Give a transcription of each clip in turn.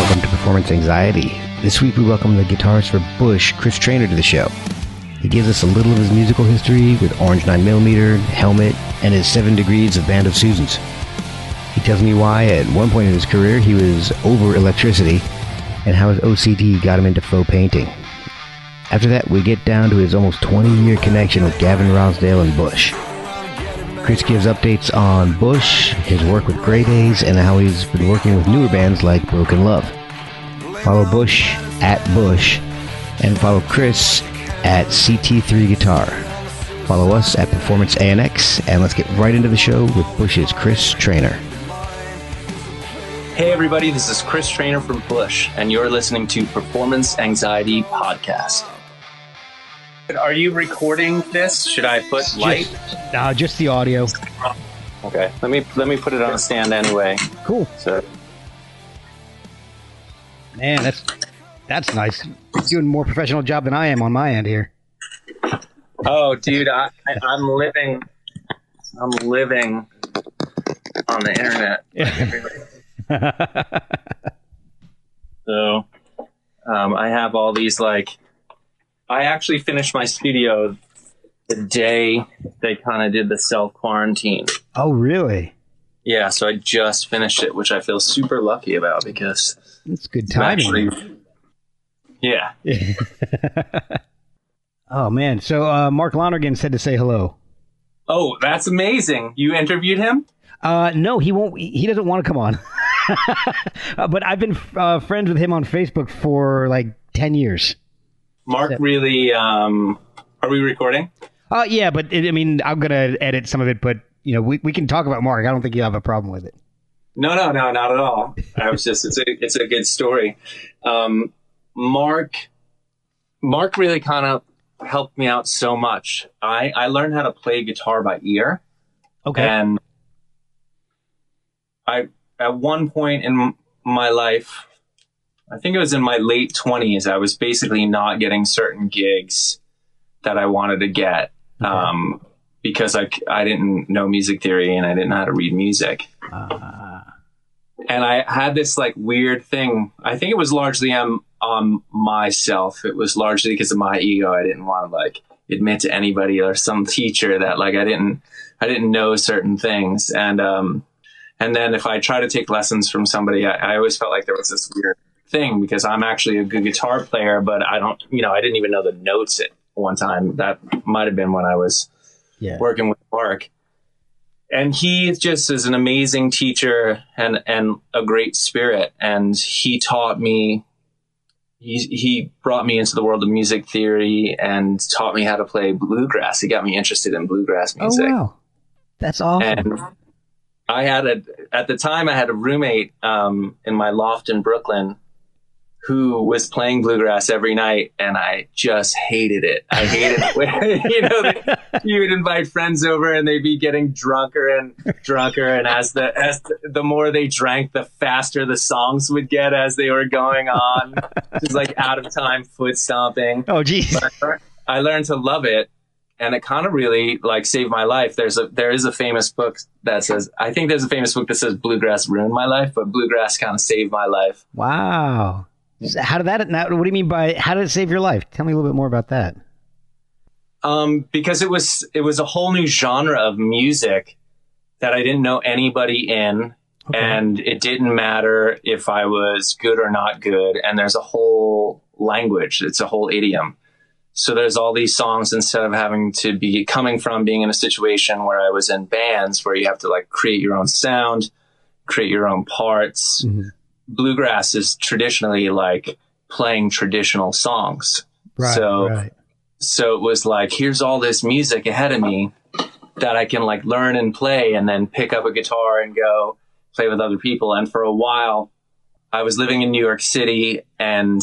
Welcome to Performance Anxiety. This week we welcome the guitarist for Bush, Chris Traynor, to the show. He gives us a little of his musical history with Orange 9mm, Helmet, and his Seven Degrees of Band of Susans. He tells me why at one point in his career he was over electricity and how his OCD got him into faux painting. After that, we get down to his almost 20 year connection with Gavin Rossdale and Bush. Chris gives updates on Bush, his work with Grey Daze, and how he's been working with newer bands like Broken Love. Follow Bush at Bush, and follow Chris at CT3 Guitar. Follow us at Performance ANX, and let's get right into the show with Bush's Chris Traynor. Hey, everybody, this is Chris Traynor from Bush, and you're listening to Performance Anxiety Podcast. Are you recording this? Should I put light? Just, just the audio. Okay, let me let me put it on a stand anyway. Cool. So, Man, that's that's nice. You're doing a more professional job than I am on my end here. oh, dude, I, I, I'm living, I'm living on the internet. Yeah. So, um, I have all these like. I actually finished my studio the day they kind of did the self quarantine. oh, really? Yeah, so I just finished it, which I feel super lucky about because it's good I'm timing. actually. Yeah. oh man. So uh, Mark Lonergan said to say hello. Oh, that's amazing! You interviewed him? Uh, no, he won't. He doesn't want to come on. Uh, but I've been uh, friends with him on Facebook for like ten years. Mark really. Um, are we recording? Uh, yeah, but it, I mean, I'm gonna edit some of it, but you know, we, we can talk about Mark. I don't think you'll have a problem with it. No, no, no, not at all. I was just. It's a. It's a good story. Um, Mark. Mark really kind of helped me out so much. I I learned how to play guitar by ear. Okay. And I, at one point in my life, I think it was in my late 20s, I was basically not getting certain gigs that I wanted to get um, because I didn't know music theory and I didn't know how to read music. Uh, And I had this like weird thing. I think it was largely on, on myself. It was largely because of my ego. I didn't want to like admit to anybody or some teacher that like I didn't I didn't know certain things. And um and then if I try to take lessons from somebody, I, I always felt like there was this weird thing because I'm actually a good guitar player, but I don't you know, I didn't even know the notes at one time. That might have been when I was yeah. working with Mark. And he just is an amazing teacher and, and a great spirit. And he taught me, he, he brought me into the world of music theory and taught me how to play bluegrass. He got me interested in bluegrass Oh music. wow, that's awesome. And I had a, at the time I had a roommate, um, in my loft in Brooklyn who was playing bluegrass every night and I just hated it. I hated it. when, you know, they, you would invite friends over and they'd be getting drunker and drunker. And as the, as the, the more they drank, the faster the songs would get as they were going on. Just like out of time foot stomping. oh geez. But I learned- I learned to love it. And it kind of really like saved my life. There's a there is a famous book that says I think there's a famous book that says bluegrass ruined my life, but bluegrass kind of saved my life. Wow. How did that? What do you mean by how did it save your life? Tell me a little bit more about that. um, because it was it was a whole new genre of music that I didn't know anybody in, Okay. and it didn't matter if I was good or not good. And there's a whole language; it's a whole idiom. So there's all these songs instead of having to be coming from being in a situation where I was in bands where you have to like create your own sound, create your own parts. Mhm. Bluegrass is traditionally like playing traditional songs. Right. So- right. so it was like here's all this music ahead of me that I can like learn and play and then pick up a guitar and go play with other people. And for a while, I was living in New York City and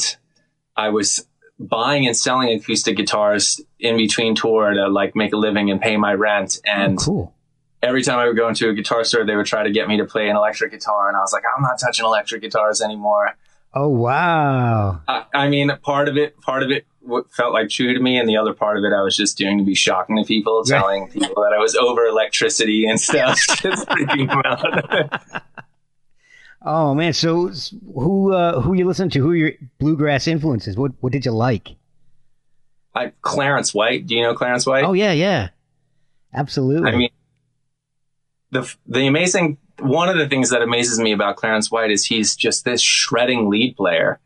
I was buying and selling acoustic guitars in between tour to like make a living and pay my rent. Oh, and oh, cool. Every time I would go into a guitar store, they would try to get me to play an electric guitar. And I was like, I'm not touching electric guitars anymore. Oh, wow. I, I mean, part of it, part of it felt like true to me, and the other part of it I was just doing to be shocking to people, telling people that I was over electricity and stuff, just freaking out. oh man, so who uh, who you listen to? Who are your bluegrass influences? What what did you like? I Clarence White. Do you know Clarence White? Oh yeah, yeah, absolutely. I mean, the the amazing one of the things that amazes me about Clarence White is he's just this shredding lead player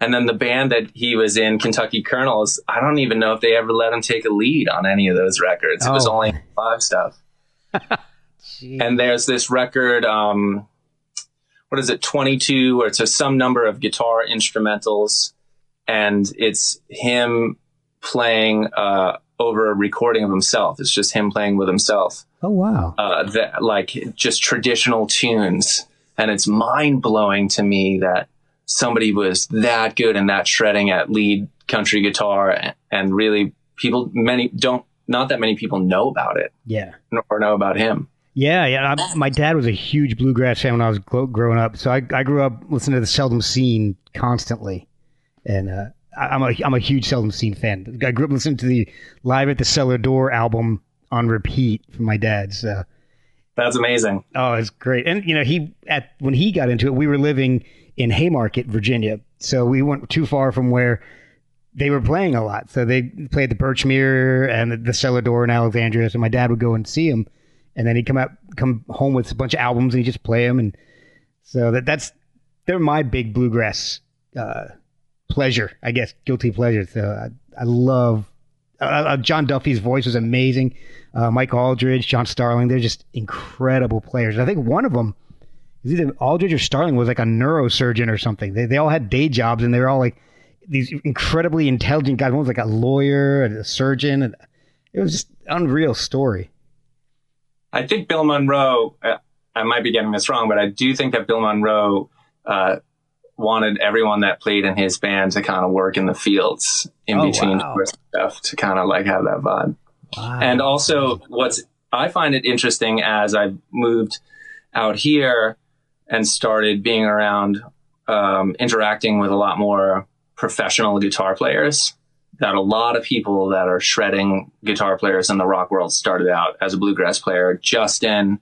and then the band that he was in, Kentucky Colonels, I don't even know if they ever let him take a lead on any of those records. It was oh. only live stuff. and there's this record, um, what is it, 22, or it's a, some number of guitar instrumentals, and it's him playing uh, over a recording of himself. It's just him playing with himself. Oh wow! Uh, that like just traditional tunes, and it's mind blowing to me that somebody was that good and that shredding at lead country guitar and really people many don't not that many people know about it. Yeah. Or know about him. Yeah yeah. I, my dad was a huge bluegrass fan when i was growing up. So i, I grew up listening to the Seldom Scene constantly. And uh, I'm a I'm a huge Seldom Scene fan. I grew up listening to the Live at the Cellar Door album on repeat from my dad. So that's amazing. Oh, it's great. And you know, he at when he got into it, we were living in Haymarket, Virginia. So we weren't too far from where they were playing a lot. So they played the Birchmere and the, the Cellar Door in Alexandria. So my dad would go and see him, and then he'd come out, come home with a bunch of albums, and he just play them. And so that that's they're my big bluegrass uh, pleasure, I guess, guilty pleasure. So I, I love uh, John Duffy's voice was amazing. Uh, Mike Auldridge, John Starling, they're just incredible players. I think one of them is either Auldridge or Starling was like a neurosurgeon or something. They, they all had day jobs and they were all like these incredibly intelligent guys. One was like a lawyer and a surgeon. And it was just unreal story. I think Bill Monroe, uh, I might be getting this wrong, but I do think that Bill Monroe uh, wanted everyone that played in his band to kind of work in the fields in oh, between wow. stuff to kind of like have that vibe. Wow. And also, what's I find it interesting as I've moved out here and started being around, um, interacting with a lot more professional guitar players. That a lot of people that are shredding guitar players in the rock world started out as a bluegrass player. Justin,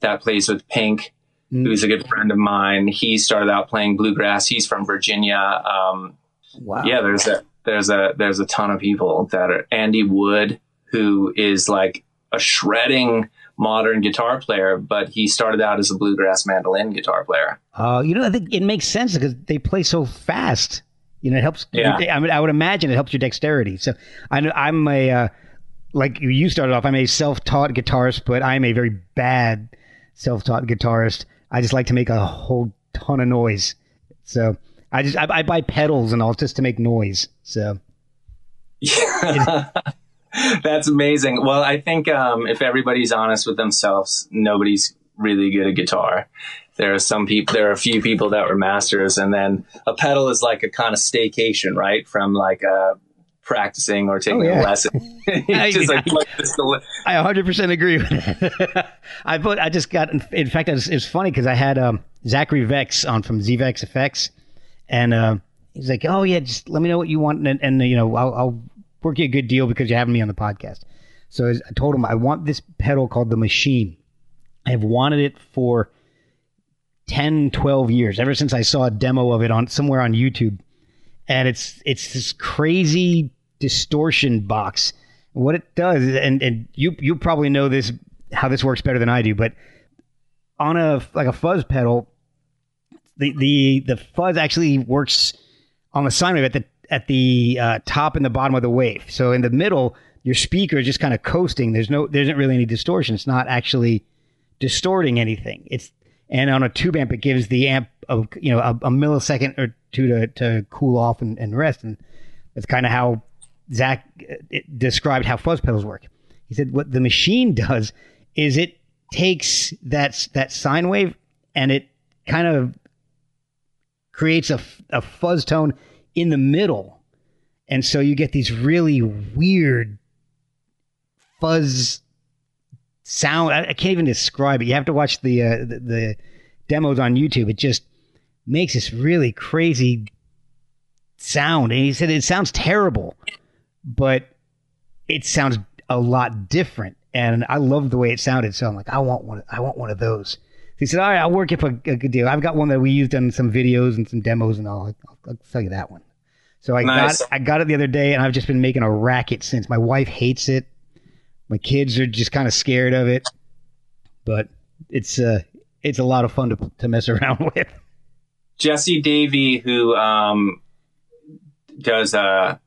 that plays with Pink. Who's a good friend of mine. He started out playing bluegrass. He's from Virginia. Um, wow. Yeah, there's a there's a there's a ton of people that are Andy Wood, who is like a shredding modern guitar player, but he started out as a bluegrass mandolin guitar player. Uh, you know, I think it makes sense because they play so fast. You know, it helps. Yeah. I mean, I would imagine it helps your dexterity. So I know I'm a, uh, like you started off, I'm a self-taught guitarist, but I'm a very bad self-taught guitarist. I just like to make a whole ton of noise. So I just, I, I buy pedals and all just to make noise. So. Yeah. That's amazing. Well, I think um, if everybody's honest with themselves, nobody's really good at guitar. There are some people, there are a few people that were masters, and then a pedal is like a kind of staycation, right? From like uh, practicing or taking oh, yeah. a lesson. I, just like, I 100% agree with that. I put, I just got, in fact, it's, it's funny because I had um, Zachary Vex on from ZVEX Effects, and uh, he's like, "Oh yeah, just let me know what you want, and, and you know, I'll, I'll work you a good deal because you're having me on the podcast. So I told him I want this pedal called the Machine. I have wanted it for 10, 12 years, ever since I saw a demo of it on somewhere on YouTube. And it's it's this crazy distortion box. What it does, and, and you you probably know this how this works better than I do, but on a like a fuzz pedal, the the the fuzz actually works on the sine wave at the at the uh, top and the bottom of the wave. So in the middle, your speaker is just kind of coasting. There's no, there isn't really any distortion. It's not actually distorting anything. It's and on a tube amp, it gives the amp a you know a, a millisecond or two to to cool off and, and rest. And that's kind of how Zach uh, described how fuzz pedals work. He said what the machine does is it takes that that sine wave and it kind of creates a, a fuzz tone in the middle, and so you get these really weird fuzz sound. I, I can't even describe it. You have to watch the, uh, the the demos on YouTube. It just makes this really crazy sound. And he said it sounds terrible, but it sounds a lot different. And I love the way it sounded. So I'm like, I want one. I want one of those. He said, "All right, I'll work it for a good deal. I've got one that we used on some videos and some demos, and all. I'll, I'll tell you that one." So I nice. got I got it the other day, and I've just been making a racket since. My wife hates it. My kids are just kind of scared of it, but it's uh it's a lot of fun to to mess around with. Jesse Davey, who um, does uh,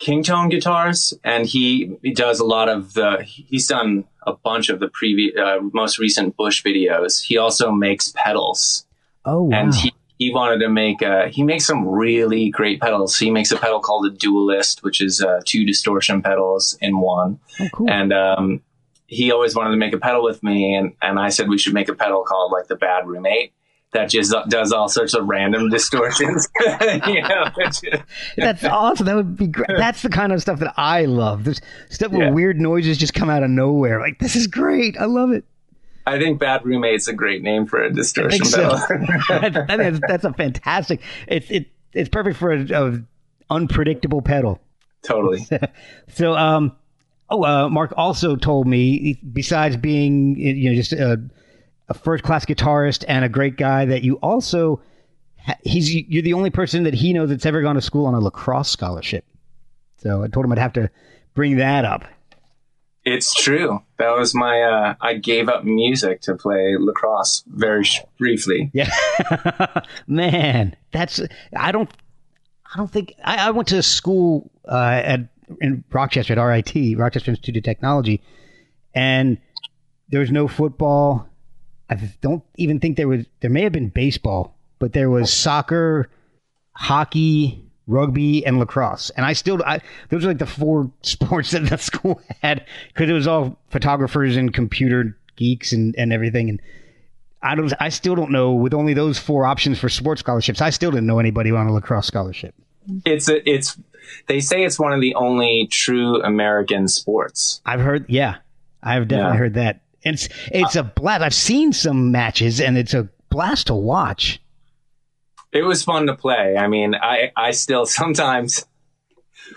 Kingtone guitars, and he, he does a lot of the. He's done a bunch of the previous, uh, most recent Bush videos. He also makes pedals. Oh, wow. And he, he wanted to make a, he makes some really great pedals. He makes a pedal called the Duellist, which is uh, two distortion pedals in one. Oh, cool. And um, he always wanted to make a pedal with me, and, and I said we should make a pedal called like the Bad Roommate that just does all sorts of random distortions. you know, That's awesome. That would be great. That's the kind of stuff that I love. There's stuff where yeah. weird noises just come out of nowhere. Like this is great. I love it. I think Bad Roommate's a great name for a distortion pedal. So. that's, that's, a fantastic. It's it it's perfect for a, a unpredictable pedal. Totally. so um. Oh, uh, Mark also told me, besides being you know just a a first class guitarist and a great guy that you also he's you're the only person that he knows that's ever gone to school on a lacrosse scholarship. So I told him I'd have to bring that up. It's true. That was my. Uh, I gave up music to play lacrosse very sh- briefly. Yeah, man, that's. I don't. I don't think I, I went to school uh, at in Rochester at RIT, Rochester Institute of Technology, and there was no football. I don't even think there was. There may have been baseball, but there was oh. soccer, hockey, rugby, and lacrosse. And I still, I, those are like the four sports that the school had because it was all photographers and computer geeks and and everything. And I don't, I still don't know with only those four options for sports scholarships. I still didn't know anybody on a lacrosse scholarship. It's a, it's. They say it's one of the only true American sports. I've heard, yeah, I've definitely yeah. heard that. It's it's a blast. I've seen some matches, and it's a blast to watch. It was fun to play. I mean, I I still sometimes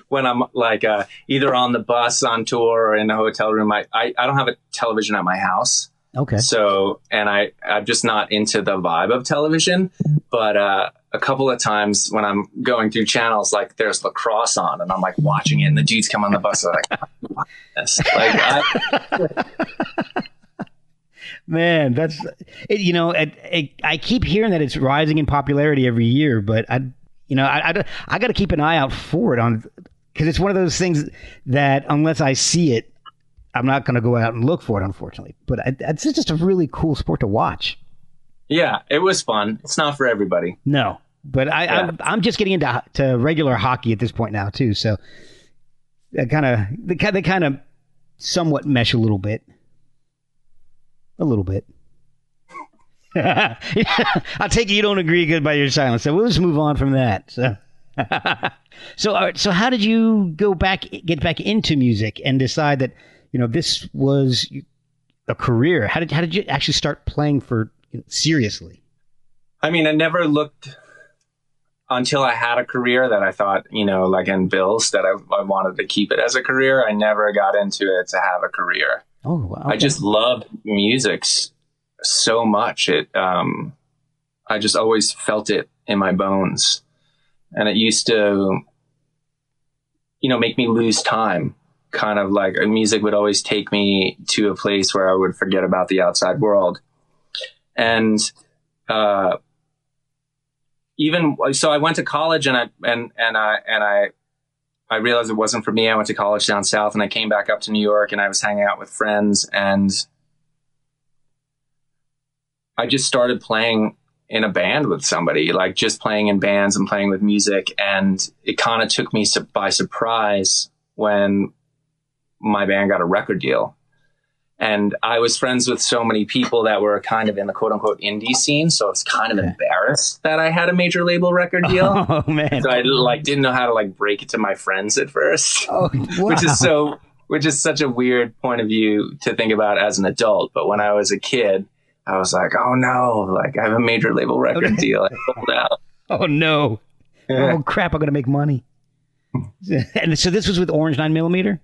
when I'm like uh, either on the bus on tour or in a hotel room, I, I I don't have a television at my house. Okay. So, and I, I'm just not into the vibe of television, but, uh, a couple of times when I'm going through channels, like there's lacrosse on and I'm like watching it and the dudes come on the bus. Are like, this? like I, Man, that's it, you know, it, it, I keep hearing that it's rising in popularity every year, but I, you know, I, I, I got to keep an eye out for it on because it's one of those things that unless I see it, I'm not going to go out and look for it, unfortunately. But it's just a really cool sport to watch. Yeah, it was fun. It's not for everybody. No, but I, yeah. I'm, I'm just getting into to regular hockey at this point now too. So kind of they kind of somewhat mesh a little bit a little bit. I'll take it you don't agree good by your silence. So we'll just move on from that. So, so, so how did you go back, get back into music and decide that, you know, this was a career? How did, how did you actually start playing for you know, seriously? I mean, I never looked until I had a career that I thought, you know, like in bills that I, I wanted to keep it as a career. I never got into it to have a career. Oh, wow. I just love music so much. It, um, I just always felt it in my bones. And it used to, you know, make me lose time. Kind of like music would always take me to a place where I would forget about the outside world. And, uh, even so, I went to college and I, and, and I, and I, I realized it wasn't for me. I went to college down south and I came back up to New York and I was hanging out with friends and I just started playing in a band with somebody, like just playing in bands and playing with music. And it kind of took me by surprise when my band got a record deal. And I was friends with so many people that were kind of in the quote unquote indie scene. So I was kind of embarrassed that I had a major label record deal. Oh man. So I like didn't know how to like break it to my friends at first, Oh, wow. which is so, which is such a weird point of view to think about as an adult. But when I was a kid, I was like, oh no, like I have a major label record deal. I pulled out. Oh no. Yeah. Oh crap! I'm gonna make money. and so this was with Orange Nine Millimeter.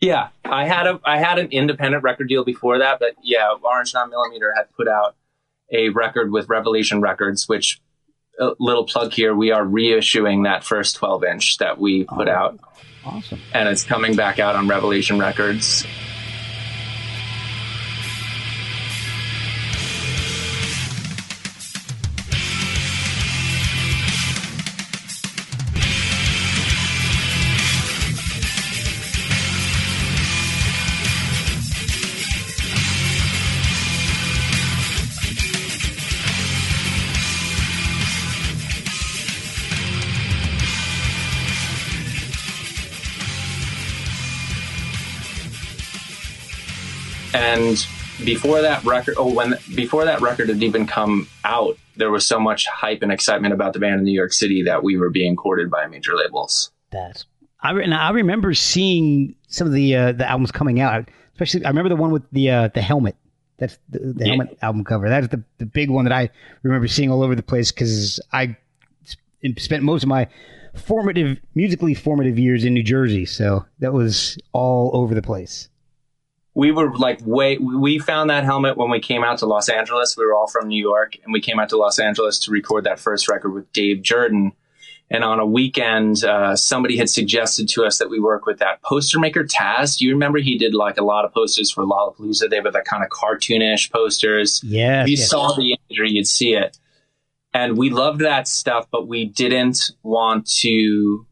Yeah, I had a I had an independent record deal before that, but yeah, Orange Nine Millimeter had put out a record with Revelation Records, which a little plug here, we are reissuing that first 12 inch that we put Oh. out, Awesome. and it's coming back out on Revelation Records. And before that record, oh, when before that record had even come out, there was so much hype and excitement about the band in New York City that we were being courted by major labels. That's I now, I remember seeing some of the uh, the albums coming out. Especially, I remember the one with the uh, the helmet. That's the, the Yeah. helmet album cover. That's the the big one that I remember seeing all over the place because I spent most of my formative, musically formative years in New Jersey. So that was all over the place. We were like way we found that helmet when we came out to Los Angeles. We were all from New York and we came out to Los Angeles to record that first record with Dave Jerden. And on a weekend, uh, somebody had suggested to us that we work with that poster maker Taz. Do you remember he did like a lot of posters for Lollapalooza? They were that kind of cartoonish posters. Yeah, If you saw the imagery, you'd see it. And we loved that stuff, but we didn't want to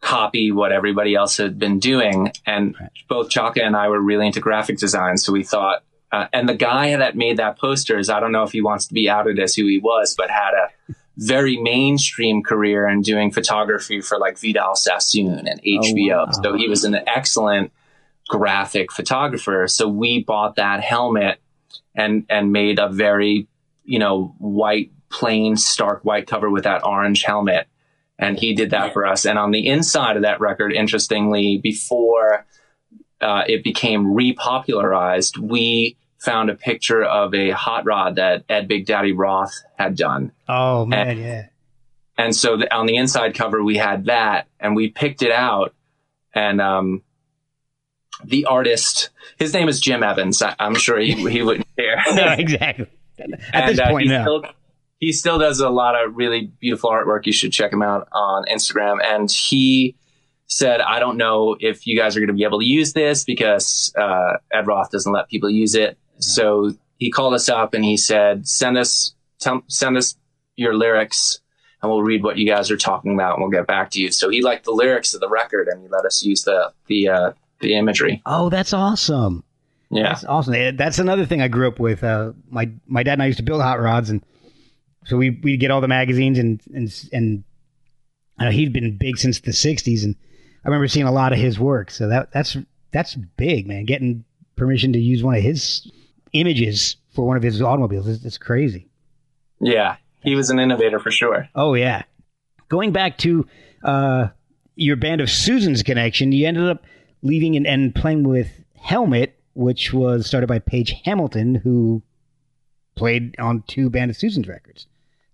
copy what everybody else had been doing. And both Chaka and I were really into graphic design. So we thought, uh, and the guy that made that poster is, I don't know if he wants to be outed as who he was, but had a very mainstream career in doing photography for like Vidal Sassoon and HBO. wow. So he was an excellent graphic photographer. So we bought that helmet and and made a very you know white plain stark white cover with that orange helmet and he did that for us and on the inside of that record interestingly before uh, it became repopularized we found a picture of a hot rod that ed big daddy roth had done Oh man, yeah. and so the, on the inside cover we had that and we picked it out and um the artist his name is jim evans I, i'm sure he, he wouldn't care no, exactly. At and this uh, point, he no. still he still does a lot of really beautiful artwork. You should check him out on Instagram. And he said, "I don't know if you guys are going to be able to use this because uh, Ed Roth doesn't let people use it." So he called us up and he said, "Send us tell, send us your lyrics." And we'll read what you guys are talking about, and we'll get back to you. So he liked the lyrics of the record, and he let us use the the uh, the imagery. Oh, that's awesome. Yeah, That's awesome. That's another thing I grew up with. Uh, my my dad and I used to build hot rods, and so we we get all the magazines and and and I know he'd been big since the '60s, and I remember seeing a lot of his work. So that that's that's big, man. Getting permission to use one of his images for one of his automobiles is it's crazy. yeah, he was an innovator for sure. Oh yeah. Going back to uh, your band of Susan's connection, you ended up leaving and, and playing with Helmet, which was started by Page Hamilton, who played on two Band of Susan's records.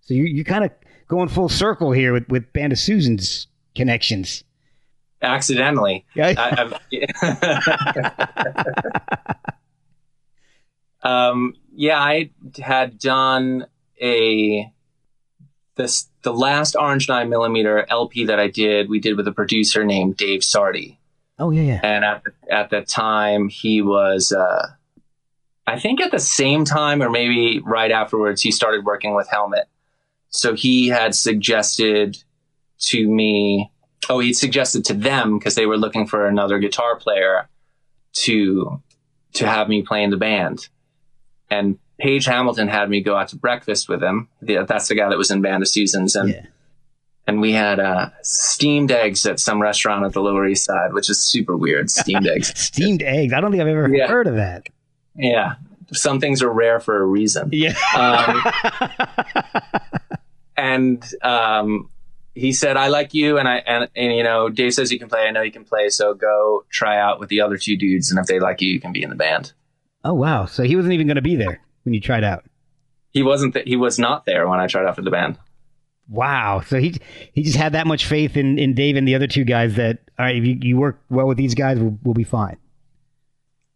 So you you kind of going full circle here with, with Band of Susan's connections. Accidentally, Yeah. I, um, yeah, I had done a this the last Orange Nine Millimeter LP that I did. We did with a producer named Dave Sardy, oh yeah, yeah. and at the, at the time he was, uh, I think, at the same time or maybe right afterwards, he started working with Helmet. So he had suggested to me, oh, he'd suggested to them because they were looking for another guitar player to to have me play in the band. And Page Hamilton had me go out to breakfast with him. That's the guy that was in Band of Susans, and yeah. and we had uh, steamed eggs at some restaurant at the Lower East Side, which is super weird. Steamed eggs. Steamed eggs. I don't think I've ever Yeah. heard of that. Yeah, some things are rare for a reason. Yeah. Um, and um, he said, "I like you," and I and, and you know, Dave says you can play. I know you can play, so go try out with the other two dudes, and if they like you, you can be in the band. oh wow. So he wasn't even going to be there when you tried out. He wasn't. Th- he was not there when I tried out for the band. Wow. So he he just had that much faith in, in Dave and the other two guys that all right, if you, you work well with these guys, we'll, we'll be fine.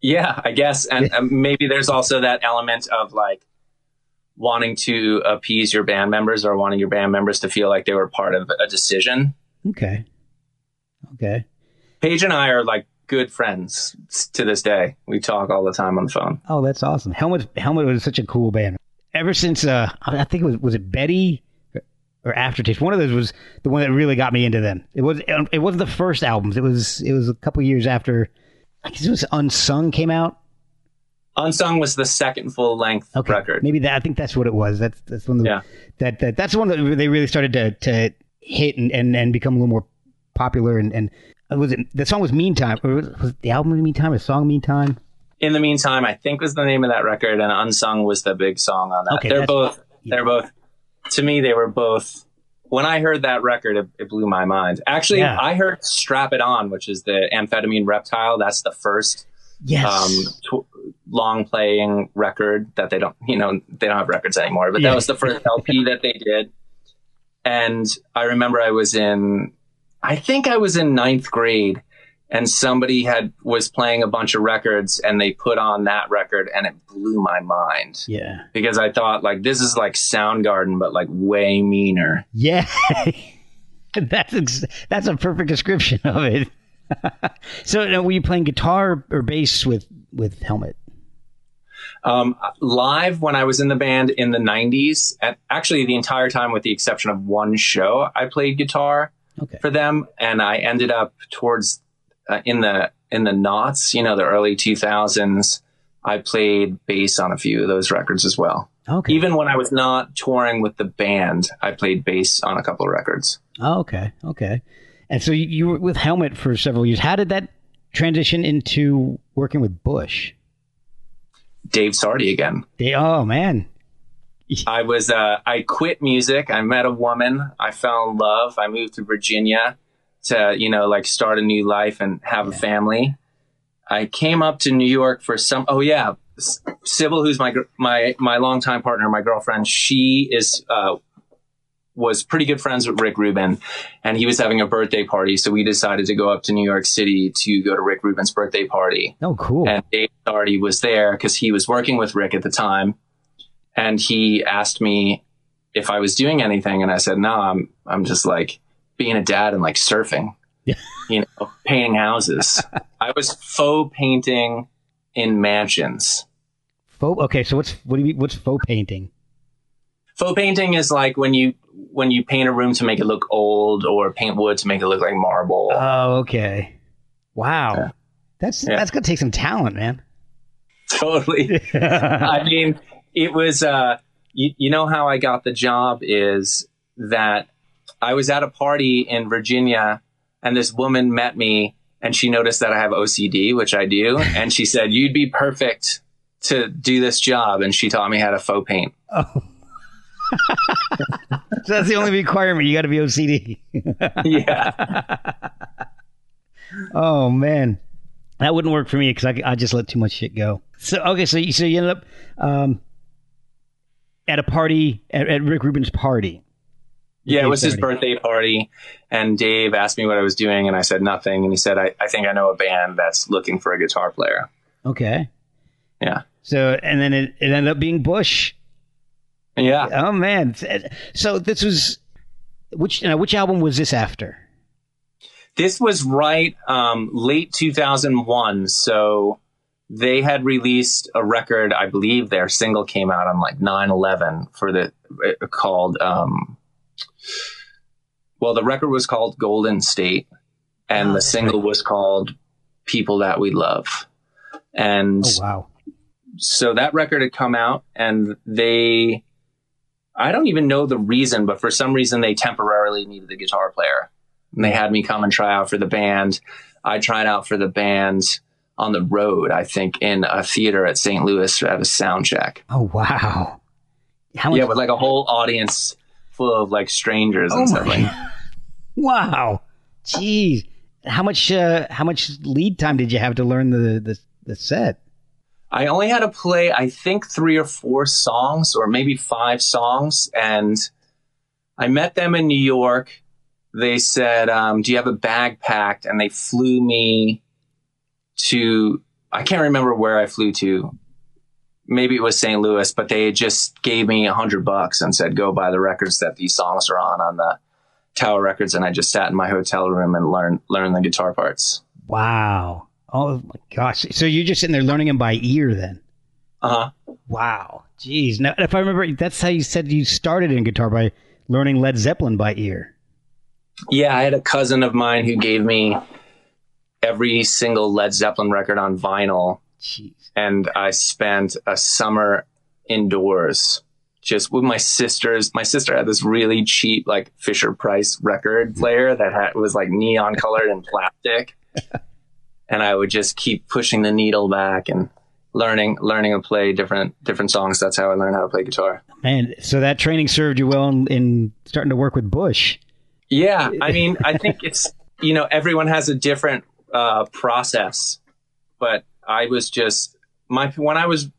Yeah, I guess, and maybe there's also that element of like wanting to appease your band members or wanting your band members to feel like they were part of a decision. Okay. Okay. Page and I are like good friends to this day. We talk all the time on the phone. Oh, that's awesome. Helmet Helmet was such a cool band. Ever since uh I think it was was it Betty or Aftertaste. One of those was the one that really got me into them. It was it wasn't the first albums. It was it was a couple years after I guess it was Unsung came out. Unsung was the second full length Okay, record. maybe that. I think that's what it was. That's that's one of the, Yeah. that, that that's one that they really started to to hit and, and, and become a little more popular. And, and was it the song was Meantime or was, was the album Meantime or the song Meantime? In the meantime, I think was the name of that record, and Unsung was the big song on that. Okay, they're both. yeah. They're both. To me, they were both. When I heard that record, it, it blew my mind. Actually, Yeah. I heard "Strap It On," which is the Amphetamine Reptile. That's the first Yes. um, tw- long playing record that they don't, you know, they don't have records anymore, but Yeah. that was the first LP that they did. And I remember I was in, I think I was in ninth grade and somebody had, was playing a bunch of records and they put on that record and it blew my mind yeah. because I thought like, this is like Soundgarden, but like way meaner. Yeah. that's ex- that's a perfect description of it. so now, were you playing guitar or bass with with Helmet? Um, live when I was in the band in the 90s, and actually the entire time with the exception of one show, I played guitar Okay. for them, and I ended up towards uh, in the in the knots, you know, the early 2000s. I played bass on a few of those records as well. Okay. Even when I was not touring with the band, I played bass on a couple of records. Oh, okay. Okay. And so you, you were with Helmet for several years. How did that transition into working with Bush? Dave Sardy again. They, oh man. I was uh, I quit music. I met a woman. I fell in love. I moved to Virginia to you know like start a new life and have a family. I came up to New York for some. Oh yeah, Sybil, who's my my my longtime partner, my girlfriend. She is uh, was pretty good friends with Rick Rubin, and he was having a birthday party. So we decided to go up to New York City to go to Rick Rubin's birthday party Oh, cool. and Dave Doherty was there because he was working with Rick at the time, and he asked me if I was doing anything, and I said no, I'm I'm just like being a dad and like surfing, Yeah. you know, painting houses. I was faux painting in mansions. Faux, okay, so what's what do you mean? what's faux painting? Faux painting is like when you when you paint a room to make it look old, or paint wood to make it look like marble. Oh, okay. Wow. Yeah. That's Yeah. that's gonna take some talent, man. totally. I mean, it was, uh, you, you know how I got the job is that I was at a party in Virginia and this woman met me and she noticed that I have OCD, which I do. And she said, you'd be perfect to do this job. And she taught me how to faux paint. oh. so that's the only requirement. You got to be OCD. yeah. oh man, that wouldn't work for me because I, I just let too much shit go. So okay, so you so you ended up um, at a party at, at Rick Rubin's party. Yeah, it was his birthday party. And Dave asked me what I was doing. And I said nothing. And he said, I, I think I know a band that's looking for a guitar player. Okay. Yeah. So and then it, it ended up being Bush. Yeah. Oh man. So this was which uh, which album was this after? This was right um, late 2001. So they had released a record. I believe their single came out on like 9 11 for the uh, called, um, well, the record was called Golden State and Oh, the single was called People That We Love. And Oh wow. so that record had come out and they I don't even know the reason, but for some reason they temporarily needed a guitar player. And they had me come and try out for the band. I tried out for the band on the road, I think, in a theater at St. Louis at a sound check. Oh wow! How much- yeah, with like a whole audience full of like strangers and oh stuff like. Wow, jeez! How much? Uh, how much lead time did you have to learn the the, the set? I only had to play, I think, three or four songs, or maybe five songs, and I met them in New York. They said, um, "Do you have a bag packed?" And they flew me to. I can't remember where I flew to. Maybe it was St. Louis, but they just gave me a hundred bucks and said, "Go buy the records that these songs are on on the Tower Records." And I just sat in my hotel room and learned learned the guitar parts. Wow. Oh my gosh! So you're just sitting there learning them by ear, then? Uh huh. Wow. Jeez. Now, if I remember, that's how you said you started in guitar by learning Led Zeppelin by ear. Yeah, I had a cousin of mine who gave me every single Led Zeppelin record on vinyl, Jeez. and I spent a summer indoors just with my sisters. My sister had this really cheap, like Fisher Price record player that had, was like neon colored and plastic. and I would just keep pushing the needle back and learning learning to play different different songs. That's how I learned how to play guitar. Man, so that training served you well in, in starting to work with Bush. Yeah, I mean, I think it's you know everyone has a different uh, process, but I was just my when I was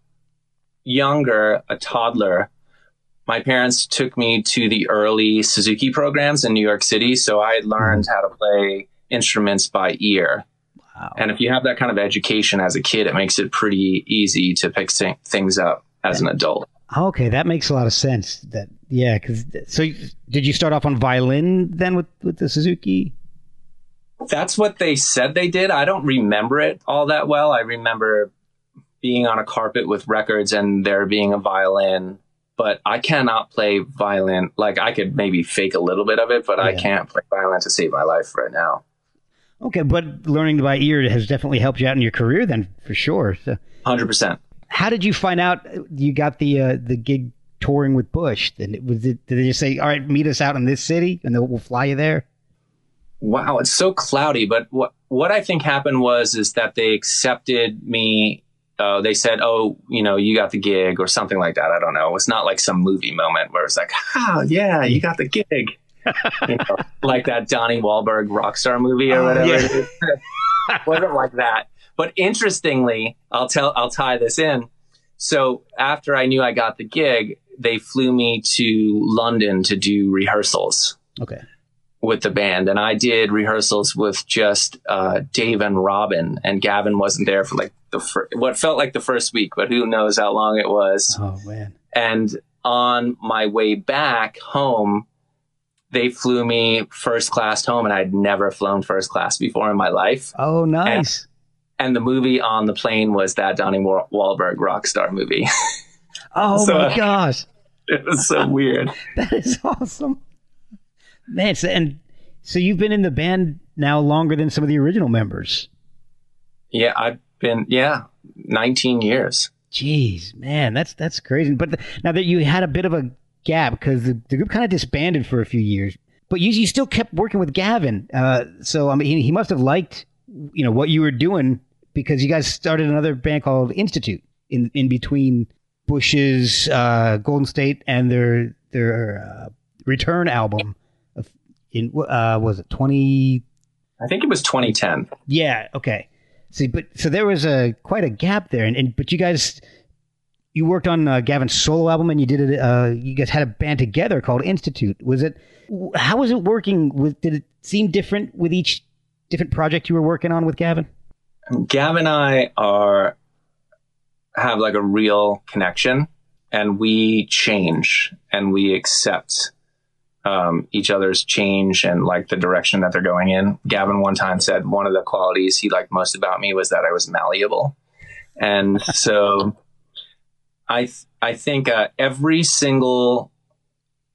younger, a toddler. My parents took me to the early Suzuki programs in New York City, so I learned mm-hmm. how to play instruments by ear. Wow. And if you have that kind of education as a kid, it makes it pretty easy to pick things up as an adult. Okay, that makes a lot of sense. That yeah, because so did you start off on violin then with with the Suzuki? That's what they said they did. I don't remember it all that well. I remember being on a carpet with records and there being a violin, but I cannot play violin. Like I could maybe fake a little bit of it, but yeah. I can't play violin to save my life right now. Okay, but learning by ear has definitely helped you out in your career, then for sure. Hundred percent. How did you find out you got the uh, the gig touring with Bush? Then was it, did they just say, "All right, meet us out in this city, and then we'll fly you there"? Wow, it's so cloudy. But what what I think happened was is that they accepted me. Uh, they said, "Oh, you know, you got the gig," or something like that. I don't know. It's not like some movie moment where it's like, "Oh, yeah, you got the gig." You know, like that Donnie Wahlberg Rockstar movie or oh, whatever. Yeah. wasn't like that. But interestingly, I'll tell I'll tie this in. So after I knew I got the gig, they flew me to London to do rehearsals. Okay. With the band, and I did rehearsals with just uh, Dave and Robin, and Gavin wasn't there for like the fir- what felt like the first week, but who knows how long it was. Oh man! And on my way back home, they flew me first class home, and I'd never flown first class before in my life. Oh, nice. And, and the movie on the plane was that Donnie Wahlberg rock star movie. oh so, my gosh. It was so weird. that is awesome. Man, so, and so you've been in the band now longer than some of the original members. Yeah, I've been yeah, 19 years. Jeez, man, that's that's crazy. But the, now that you had a bit of a gap because the, the, group kind of disbanded for a few years. But you, you still kept working with Gavin. Uh, so I mean, he, he must have liked you know what you were doing because you guys started another band called Institute in in between Bush's uh, Golden State and their their uh, return album. In uh, was it twenty? I think it was 2010. Yeah. Okay. See, but so there was a quite a gap there, and, and but you guys you worked on uh, Gavin's solo album, and you did it. Uh, you guys had a band together called Institute. Was it? How was it working? With did it seem different with each different project you were working on with Gavin? Gavin and I are have like a real connection, and we change and we accept um, each other's change and like the direction that they're going in. Gavin one time said one of the qualities he liked most about me was that I was malleable, and so. I th- I think uh, every single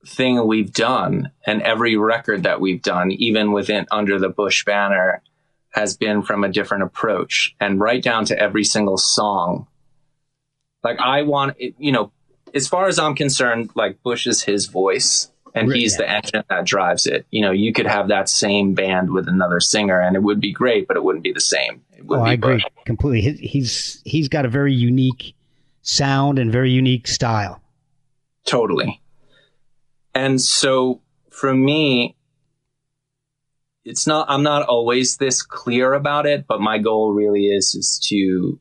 thing we've done and every record that we've done, even within under the Bush banner, has been from a different approach, and right down to every single song. Like I want, you know, as far as I'm concerned, like Bush is his voice and he's the engine that drives it. You know, you could have that same band with another singer and it would be great, but it wouldn't be the same. It would Oh, be I agree Bush. completely. He- He's he's got a very unique sound and very unique style. Totally. And so for me, it's not, I'm not always this clear about it, but my goal really is, is to,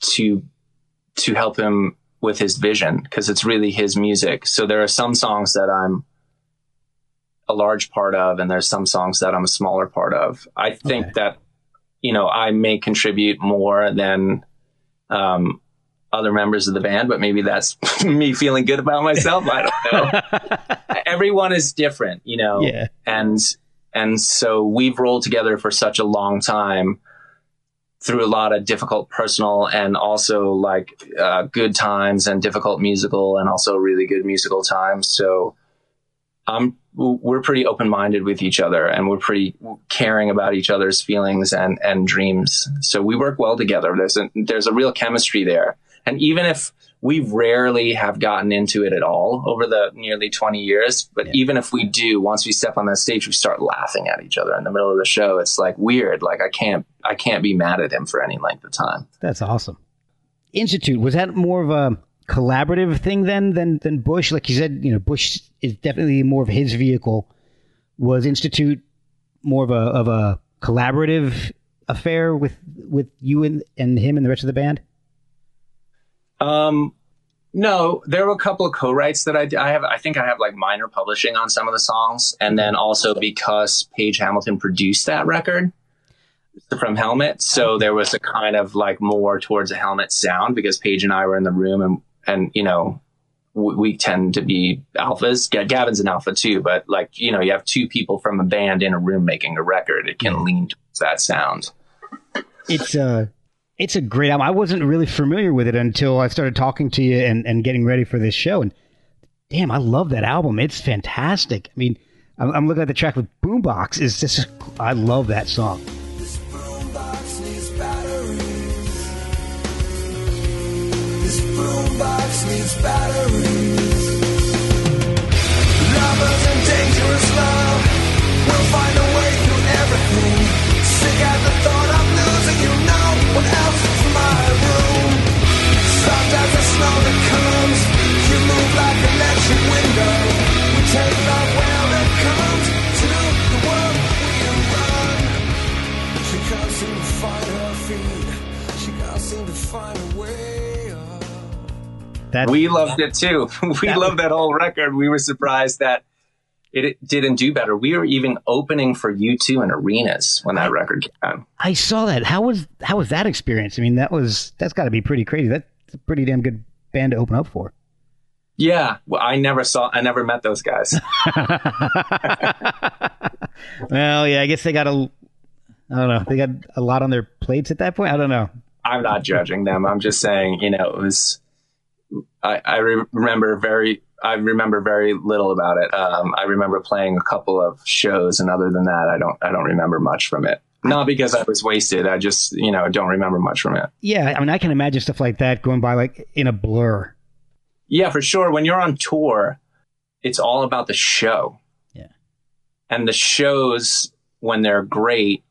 to, to help him with his vision because it's really his music. So there are some songs that I'm a large part of, and there's some songs that I'm a smaller part of. I think Okay. that, you know, I may contribute more than, um, other members of the band, but maybe that's me feeling good about myself. I don't know. Everyone is different, you know, yeah. and and so we've rolled together for such a long time through a lot of difficult personal and also like uh, good times and difficult musical and also really good musical times. So I'm we're pretty open minded with each other and we're pretty caring about each other's feelings and and dreams. So we work well together. There's a there's a real chemistry there. And even if we rarely have gotten into it at all over the nearly 20 years, but Yeah. even if we do, once we step on that stage, we start laughing at each other in the middle of the show. It's like weird. Like I can't, I can't be mad at him for any length of time. That's awesome. Institute was that more of a collaborative thing then than than Bush? Like you said, you know, Bush is definitely more of his vehicle. Was Institute more of a of a collaborative affair with with you and, and him and the rest of the band? Um, no, there were a couple of co-writes that I, I have. I think I have like minor publishing on some of the songs, and then also because Page Hamilton produced that record from Helmet, so there was a kind of like more towards a Helmet sound because Paige and I were in the room, and and you know we, we tend to be alphas. Gavin's an alpha too, but like you know you have two people from a band in a room making a record, it can lean towards that sound. It's a it's a great album. I wasn't really familiar with it until I started talking to you and, and getting ready for this show. And damn, I love that album. It's fantastic. I mean, I'm, I'm looking at the track with Boombox. Is just I love that song. This. This dangerous love will find a way through everything. Sick at the thought That We loved it too. we That- loved that whole record. We were surprised that it didn't do better. We were even opening for U2 in arenas when that record came out. I saw that. How was how was that experience? I mean, that was that's got to be pretty crazy. That's a pretty damn good band to open up for. Yeah, well, I never saw, I never met those guys. Well, yeah, I guess they got a I don't know. They got a lot on their plates at that point. I don't know. I'm not judging them. I'm just saying, you know, it was. I, I re- remember very. I remember very little about it. Um, I remember playing a couple of shows, and other than that, I don't. I don't remember much from it. Not because I was wasted. I just, you know, don't remember much from it. Yeah, I mean, I can imagine stuff like that going by like in a blur. Yeah, for sure. When you're on tour, it's all about the show. Yeah. And the shows, when they're great,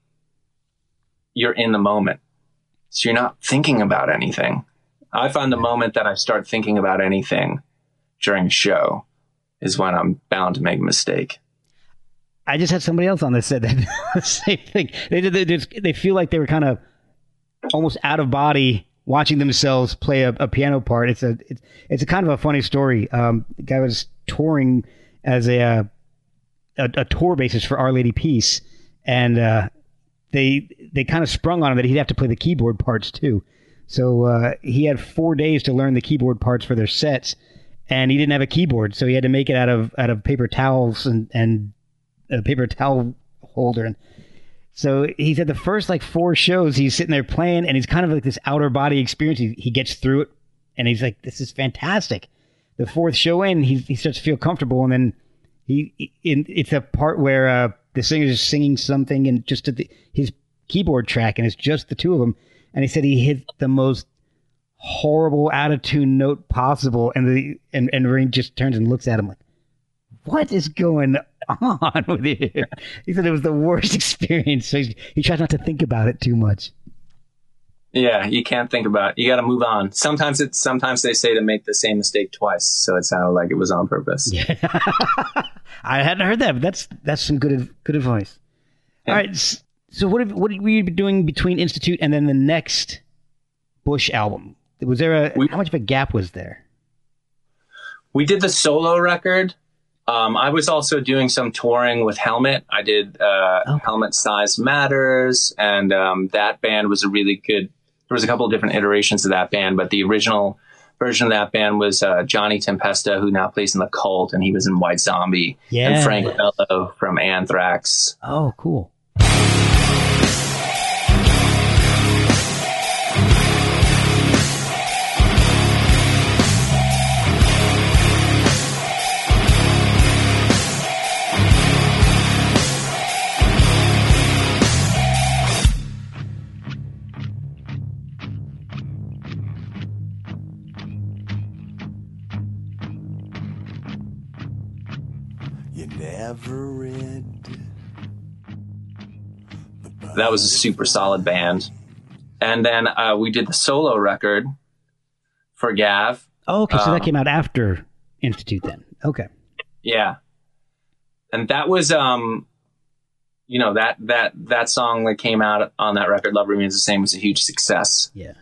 you're in the moment. So you're not thinking about anything. I find the moment that I start thinking about anything during a show is when I'm bound to make a mistake. I just had somebody else on that said that the same thing. They. They, just, they feel like they were kind of almost out of body watching themselves play a, a piano part. It's a it's, it's a kind of a funny story. Um, the guy was touring as a uh, a, a tour basis for Our Lady Peace, and uh, they they kind of sprung on him that he'd have to play the keyboard parts too. So uh, he had four days to learn the keyboard parts for their sets, and he didn't have a keyboard, so he had to make it out of out of paper towels and and a paper towel holder. And so he said the first like four shows he's sitting there playing, and he's kind of like this outer body experience. He, he gets through it, and he's like, "This is fantastic." The fourth show in, he he starts to feel comfortable, and then he in it's a part where uh, the singer is singing something and just the, his keyboard track, and it's just the two of them. And he said he hit the most horrible out of tune note possible, and the and and Raine just turns and looks at him like, "What is going on with you?" He said it was the worst experience. So he, he tried not to think about it too much. Yeah, you can't think about. It. You got to move on. Sometimes it's sometimes they say to make the same mistake twice, so it sounded like it was on purpose. Yeah. I hadn't heard that, but that's that's some good good advice. Yeah. All right, so what have, what were you doing between Institute and then the next Bush album? Was there a We- how much of a gap was there? We did the solo record. Um, I was also doing some touring with Helmet. I did uh, Oh. Helmet Size Matters, and um, that band was a really good. There was a couple of different iterations of that band, but the original version of that band was uh, Johnny Tempesta, who now plays in the Cult, and he was in White Zombie, Yeah. and Frank Bello from Anthrax. Oh, cool. You never read. That was a super solid band. And then uh, we did the solo record for Gav. Oh, okay, so that Um, came out after Institute then. Okay. Yeah. And that was um you know that that that song that came out on that record Love Remains the Same was a huge success. Yeah.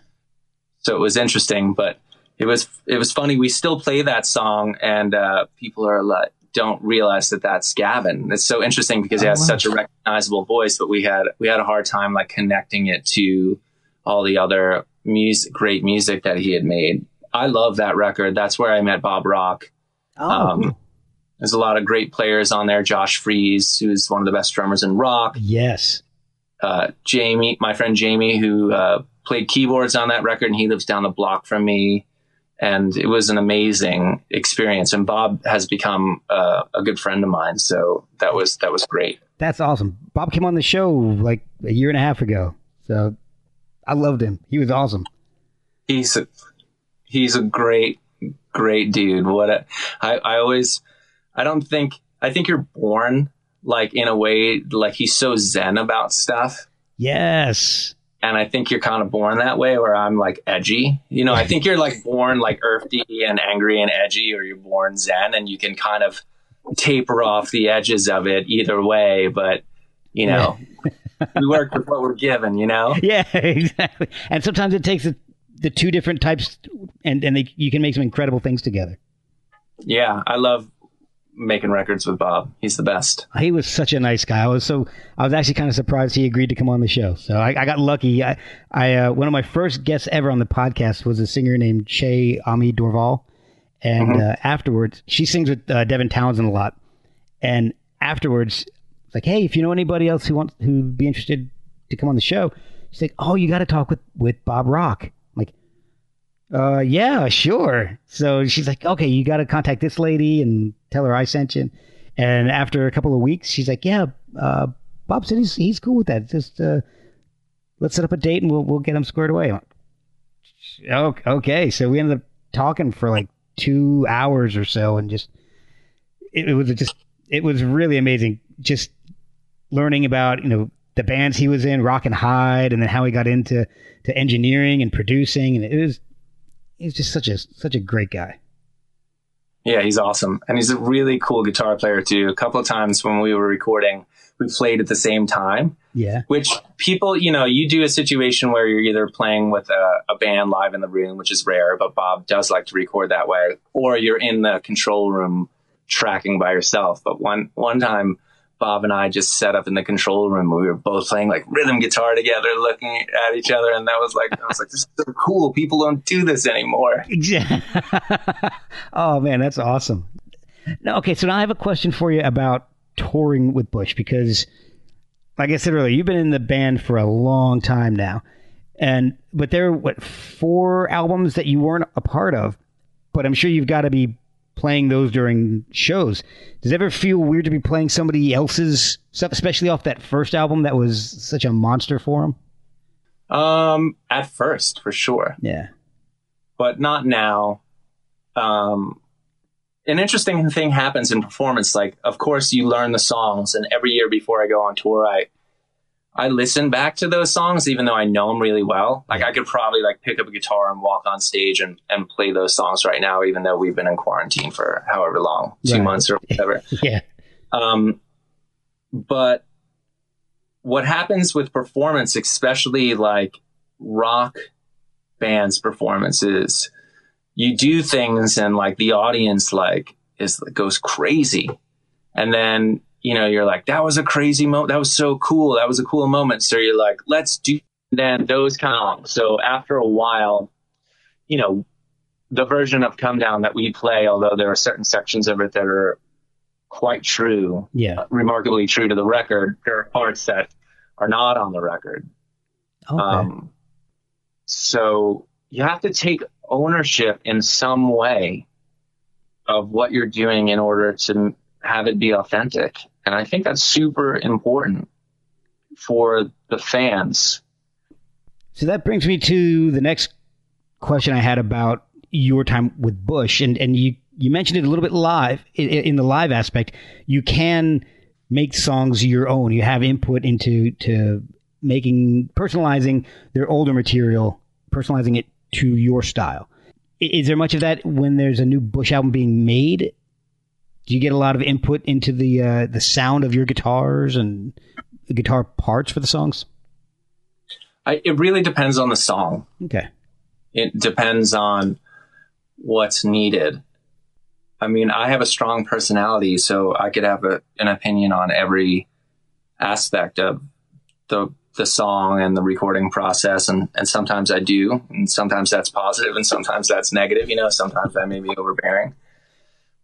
So it was interesting, but it was it was funny we still play that song and uh people are like don't realize that that's Gavin. It's so interesting because he Oh, has wow. such a recognizable voice, but we had we had a hard time like connecting it to all the other music great music that he had made. I love that record. That's where I met Bob Rock. Oh, Um. There's a lot of great players on there. Josh Freese, who's one of the best drummers in rock. yes. Uh, Jamie, my friend Jamie, who uh, played keyboards on that record, and he lives down the block from me. And it was an amazing experience. And Bob has become uh, a good friend of mine, so that was that was great. That's awesome. Bob came on the show like a year and a half ago. So I loved him. He was awesome. He's a, he's a great great dude. What a, I I always I don't think I think you're born like in a way like he's so zen about stuff. Yes. And I think you're kind of born that way, where I'm like edgy. You know, I think you're like born like earthy and angry and edgy, or you're born zen, and you can kind of taper off the edges of it either way. But you know, we work with what we're given. You know, Yeah, exactly. And sometimes it takes the, the two different types and, and they, you can make some incredible things together. yeah, I love making records with Bob. He's the best. He was such a nice guy. I was so I was actually kind of surprised he agreed to come on the show. So I, I got lucky. I, I uh, one of my first guests ever on the podcast was a singer named Che Aimee Dorval, and uh, afterwards she sings with uh, Devin Townsend a lot. And afterwards, it's like, hey, if you know anybody else who wants who'd be interested to come on the show, she's like, oh, you got to talk with with Bob Rock. Uh, yeah, sure. So she's like, okay, you got to contact this lady and tell her I sent you. And after a couple of weeks, she's like, yeah, uh, Bob said he's he's cool with that. Just uh, let's set up a date and we'll we'll get him squared away. "Ok- Okay, so we ended up talking for like two hours or so, and just it, it was just it was really amazing. Just learning about you know the bands he was in, Rock and Hyde, and then how he got into to engineering and producing, and it was he's just such a such a great guy. Yeah, he's awesome. And he's a really cool guitar player too. A couple of times when we were recording, we played at the same time, Yeah, which people, you know, you do a situation where you're either playing with a, a band live in the room, which is rare, but Bob does like to record that way, or you're in the control room tracking by yourself. But one, one time, Bob and I just set up in the control room. We were both playing like rhythm guitar together, looking at each other. And that was like, I was like, this is so cool. People don't do this anymore. Oh man, that's awesome. Now, okay, so now I have a question for you about touring with Bush because, like I said earlier, you've been in the band for a long time now, and but there are what four albums that you weren't a part of, but I'm sure you've got to be playing those during shows. Does it ever feel weird to be playing somebody else's stuff, especially off that first album that was such a monster for him? Um, at first, for sure. Yeah. but not now. Um, an interesting thing happens in performance. Like, of course, you learn the songs, and every year before I go on tour, I I listen back to those songs, even though I know them really well. Like, I could probably like pick up a guitar and walk on stage and, and play those songs right now, even though we've been in quarantine for however long, two Right. months or whatever. Yeah. Um, but what happens with performance, especially like rock bands performances, you do things and like the audience like is goes crazy, and then you know you're like that was a crazy moment, that was so cool, that was a cool moment. So you're like let's do then those kind of so after a while, you know. The version of Come Down that we play, although there are certain sections of it that are quite true, Yeah. remarkably true to the record. There are parts that are not on the record. Okay. Um, so you have to take ownership in some way of what you're doing in order to have it be authentic. And I think that's super important for the fans. So that brings me to the next question I had about your time with Bush, and and you you mentioned it a little bit live in, the live aspect. You can make songs your own. You have input into to making personalizing their older material, personalizing it to your style. Is there much of that when there's a new Bush album being made? Do you get a lot of input into the uh, the sound of your guitars and the guitar parts for the songs? I, it really depends on the song. Okay. it depends on what's needed. I mean, I have a strong personality, so I could have a, an opinion on every aspect of the the song and the recording process, and and sometimes I do, and sometimes that's positive, and sometimes that's negative. You know, sometimes I may be overbearing,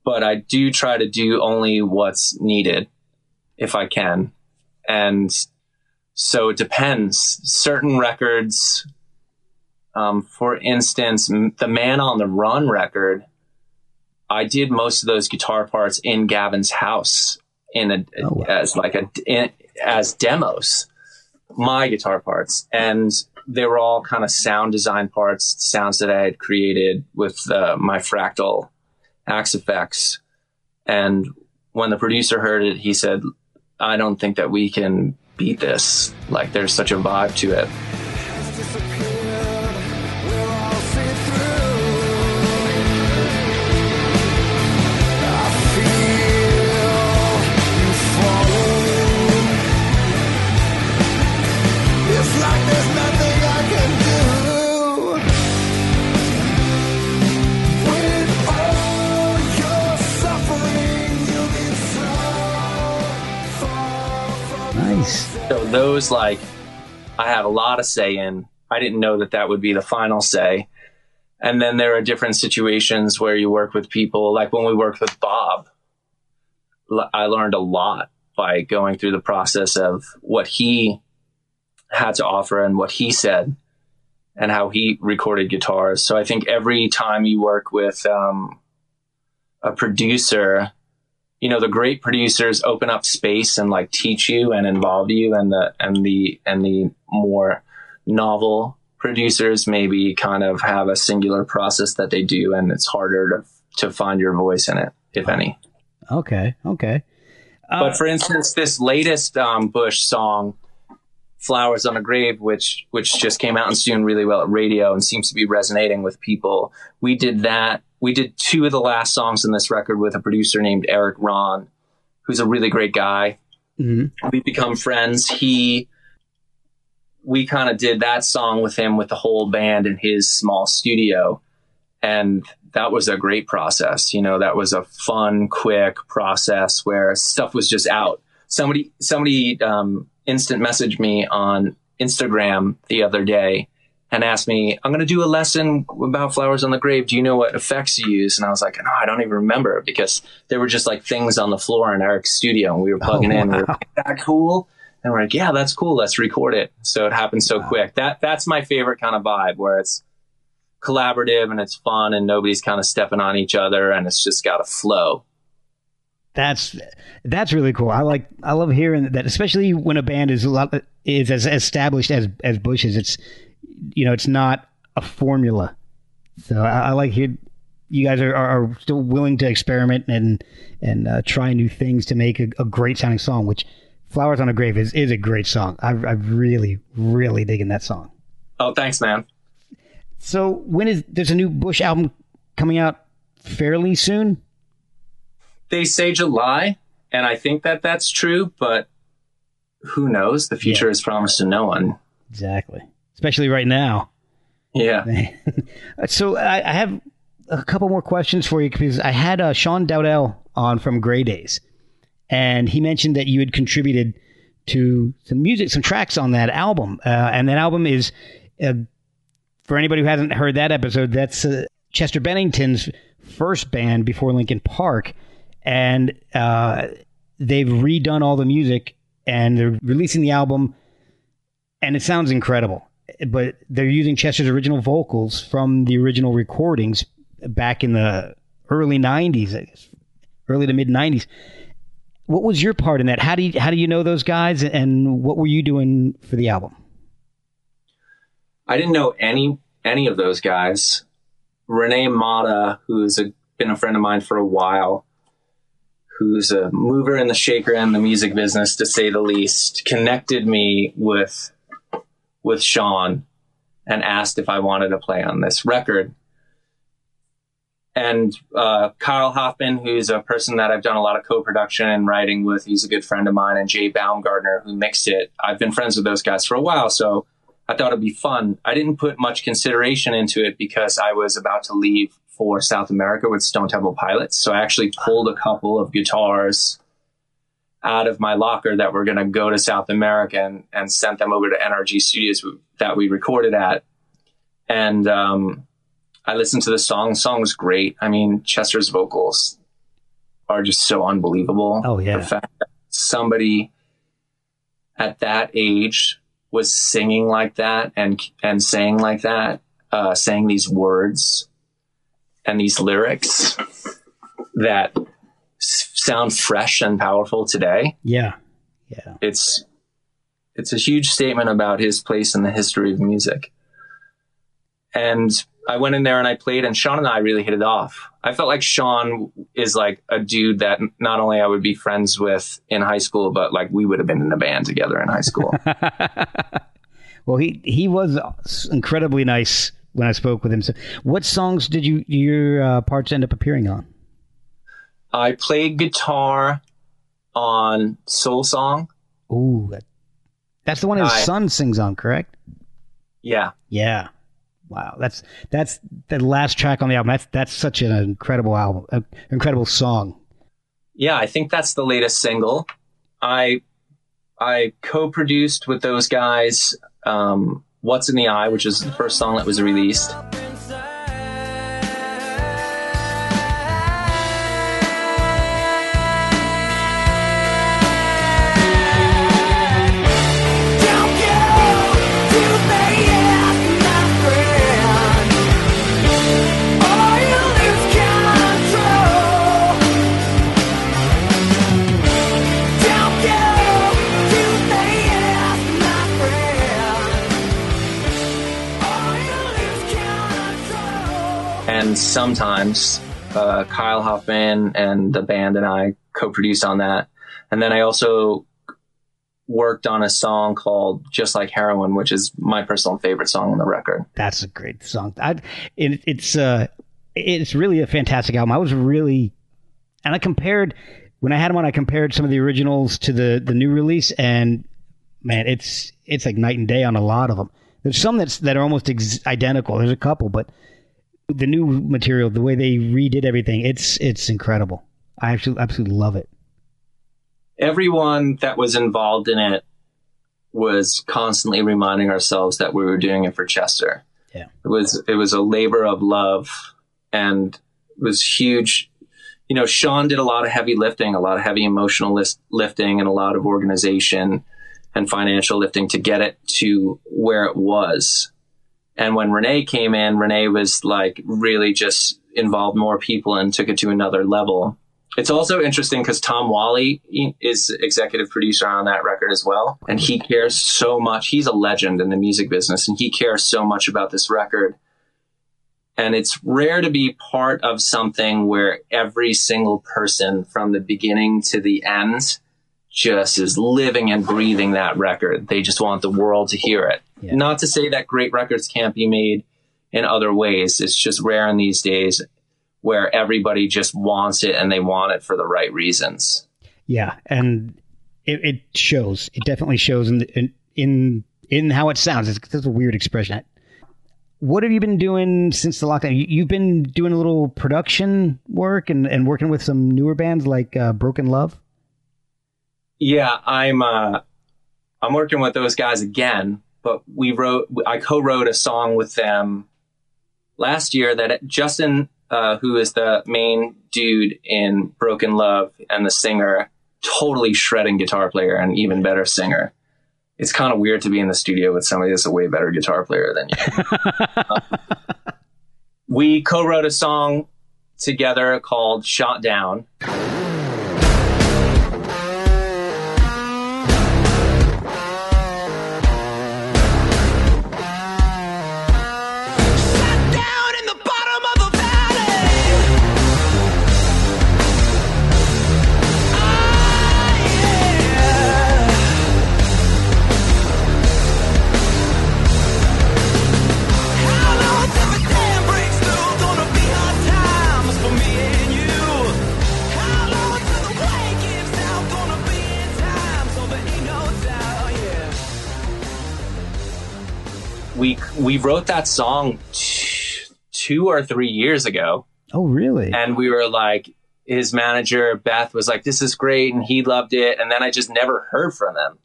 but I do try to do only what's needed if I can, and so it depends. Certain records um, for instance, the Man on the Run record, I did most of those guitar parts in Gavin's house in a Oh, wow. as like a in, as demos, my guitar parts, and they were all kind of sound design parts, sounds that I had created with uh, my fractal Axe-Fx. And when the producer heard it, he said, "I don't think that we can beat this. Like, there's such a vibe to it." Those like I have a lot of say in. I didn't know that that would be the final say. And then there are different situations where you work with people, like when we worked with Bob. I learned a lot by going through the process of what he had to offer and what he said and how he recorded guitars. So I think every time you work with um, a producer, you know the great producers open up space and like teach you and involve you and the and the and the more novel producers maybe kind of have a singular process that they do and it's harder to to find your voice in it if any Okay. Okay. Uh, but for instance this latest um, bush song flowers on a grave which which just came out and doing really well at radio and seems to be resonating with people we did that we did two of the last songs in this record with a producer named Erik Ron who's a really great guy mhm. we become friends. He, we kind of did that song with him with the whole band in his small studio. And that was a great process. You know, that was a fun, quick process where stuff was just out. Somebody, somebody, um, instant messaged me on Instagram the other day and asked me, I'm going to do a lesson about flowers on the grave. Do you know what effects you use? And I was like, no, I don't even remember because there were just like things on the floor in Eric's studio and we were oh, plugging in. We were like, that cool? And we're like, yeah, that's cool. Let's record it. So it happened so quick. That, that's my favorite kind of vibe where it's collaborative and it's fun and nobody's kind of stepping on each other and it's just got a flow. That's that's really cool. I like I love hearing that, especially when a band is a lot is as established as as Bush is. It's you know it's not a formula. So I, I like you. You guys are, are still willing to experiment and and uh, try new things to make a, a great sounding song. Which "Flowers on a Grave" is is a great song. I've I've really really digging that song. Oh, thanks, man. So when is there's a new Bush album coming out fairly soon? They say July, and I think that that's true, but who knows? The future Yeah. is promised to no one. Exactly. Especially right now. Yeah. So I, I have a couple more questions for you because I had uh, Sean Dowdell on from Grey Daze, and he mentioned that you had contributed to some music, some tracks on that album, uh, and that album is uh, for anybody who hasn't heard that episode. That's uh, Chester Bennington's first band before Linkin Park, and uh, they've redone all the music and they're releasing the album, and it sounds incredible but they're using Chester's original vocals from the original recordings back in the early 90s, I guess, early to mid 90s. What was your part in that? How do you, how do you know those guys and what were you doing for the album? I didn't know any any of those guys. Renee Mata, who's a, been a friend of mine for a while, who's a mover and the shaker in the music business, to say the least, connected me with with Sean and asked if I wanted to play on this record. And uh, Kyle Hoffman, who's a person that I've done a lot of co-production and writing with, he's a good friend of mine, and Jay Baumgartner, who mixed it. I've been friends with those guys for a while, so I thought it'd be fun. I didn't put much consideration into it because I was about to leave for South America with Stone Temple Pilots. So I actually pulled a couple of guitars out of my locker that were going to go to South America and, and sent them over to NRG Studios that we recorded at. And um, I listened to the song. The song was great. I mean, Chester's vocals are just so unbelievable. Oh, yeah. The fact that somebody at that age was singing like that and and saying like that, uh, saying these words and these lyrics that sound fresh and powerful today. Yeah. Yeah. It's it's a huge statement about his place in the history of music. And I went in there and I played, and Sean and I really hit it off. I felt like Sean is like a dude that not only I would be friends with in high school, but like we would have been in a band together in high school. Well, he, he was incredibly nice when I spoke with him. So what songs did you, your uh, parts end up appearing on? I played guitar on Soul Song. Ooh, that, that's the one his I- son sings on, correct? Yeah. Yeah. Wow, that's that's the last track on the album. That's that's such an incredible album, an incredible song. Yeah, I think that's the latest single. I I co-produced with those guys um, "What's in the Eye," which is the first song that was released. Sometimes uh, Kyle Hoffman and the band and I co-produced on that. And then I also worked on a song called "Just Like Heroin," which is my personal favorite song on the record. That's a great song. I, it, it's uh, it's really a fantastic album. I was really, and I compared when I had him on. I compared some of the originals to the the new release, and man, it's it's like night and day on a lot of them. There's some that's that are almost ex- identical. There's a couple, but the new material, the way they redid everything, it's it's incredible. I actually absolutely love it. Everyone that was involved in it was constantly reminding ourselves that we were doing it for Chester. Yeah. It was it was a labor of love and it was huge. You know, Sean did a lot of heavy lifting, a lot of heavy emotional lis- lifting and a lot of organization and financial lifting to get it to where it was. And when Renee came in, Renee was like really just involved more people and took it to another level. It's also interesting because Tom Whalley is executive producer on that record as well. And he cares so much. He's a legend in the music business and he cares so much about this record. And it's rare to be part of something where every single person from the beginning to the end just is living and breathing that record. They just want the world to hear it. Yeah. Not to say that great records can't be made in other ways. It's just rare in these days where everybody just wants it and they want it for the right reasons. Yeah, and it, it shows. It definitely shows in the, in, in in how it sounds. It's, it's a weird expression. What have you been doing since the lockdown? You, you've been doing a little production work and, and working with some newer bands like uh, Broken Love. Yeah, I'm uh, I'm working with those guys again, but we wrote I co-wrote a song with them last year that Justin, uh, who is the main dude in Broken Love and the singer, totally shredding guitar player and even better singer. It's kind of weird to be in the studio with somebody that's a way better guitar player than you. we co-wrote a song together called "Shot Down." Wrote that song t- two or three years ago. Oh, really? and we were like his manager beth was like this is great and he loved it. And then i just never heard from them.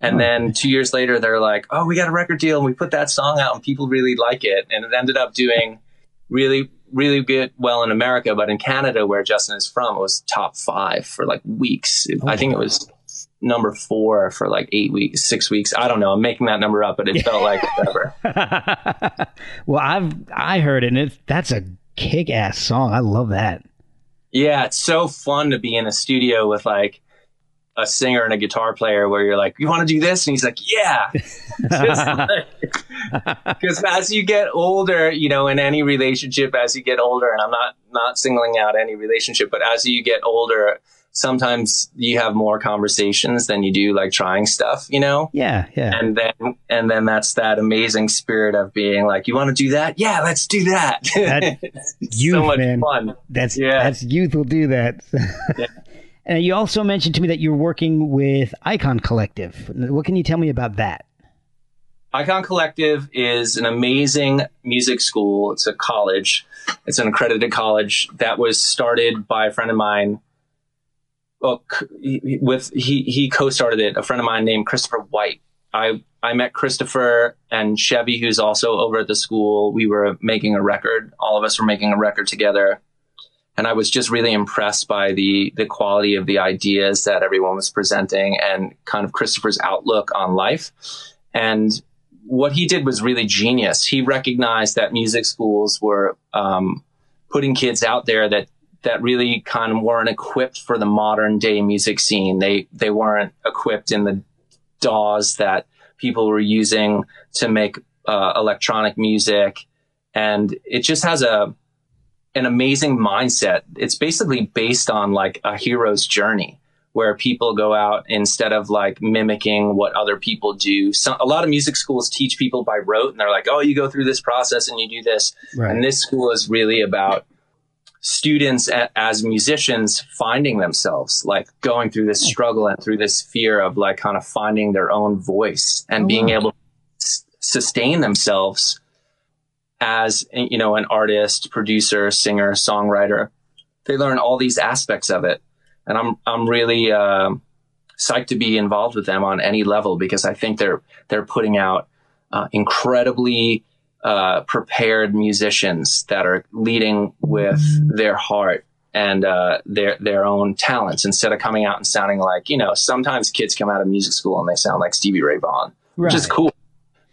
And oh. then two years later they're like oh we got a record deal and we put that song out and people really like it. And it ended up doing really really good well in america but in canada where justin is from it was top five for like weeks. Oh, I think it was number four for like eight weeks six weeks i don't know i'm making that number up but it felt like forever well, I've I heard it. And it that's a kick ass song. I love that. Yeah, it's so fun to be in a studio with like a singer and a guitar player where you're like, you want to do this? And he's like, yeah. Because as you get older, you know, in any relationship, as you get older, and I'm not, not singling out any relationship, but as you get older, sometimes you have more conversations than you do like trying stuff, you know? Yeah, yeah. And then, and then that's that amazing spirit of being like, you want to do that? Yeah, let's do that. That- It's youth, so much man. fun. That's Yeah. that's youth will do that. and you also mentioned to me that you're working with Icon Collective. What can you tell me about that? Icon Collective is an amazing music school. It's a college. It's an accredited college that was started by a friend of mine. Well, with he he co-started it. A friend of mine named Christopher White. I I met Christopher and Chevy, who's also over at the school. We were making a record. All of us were making a record together, and I was just really impressed by the the quality of the ideas that everyone was presenting and kind of Christopher's outlook on life. And what he did was really genius. He recognized that music schools were um, putting kids out there that that really kind of weren't equipped for the modern day music scene. They they weren't equipped in the DAWs that people were using to make uh, electronic music, and it just has a an amazing mindset. It's basically based on like a hero's journey where people go out instead of like mimicking what other people do. A lot of music schools teach people by rote and they're like, oh, you go through this process and you do this. Right. And this school is really about students a- as musicians finding themselves, like going through this struggle and through this fear of like kind of finding their own voice and Oh, being wow. able to s- sustain themselves as, you know, an artist, producer, singer, songwriter. They learn all these aspects of it. And I'm, I'm really, um psyched to be involved with them on any level because I think they're, they're putting out uh, incredibly uh, prepared musicians that are leading with their heart and uh, their their own talents instead of coming out and sounding like you know sometimes kids come out of music school and they sound like Stevie Ray Vaughan, which is cool.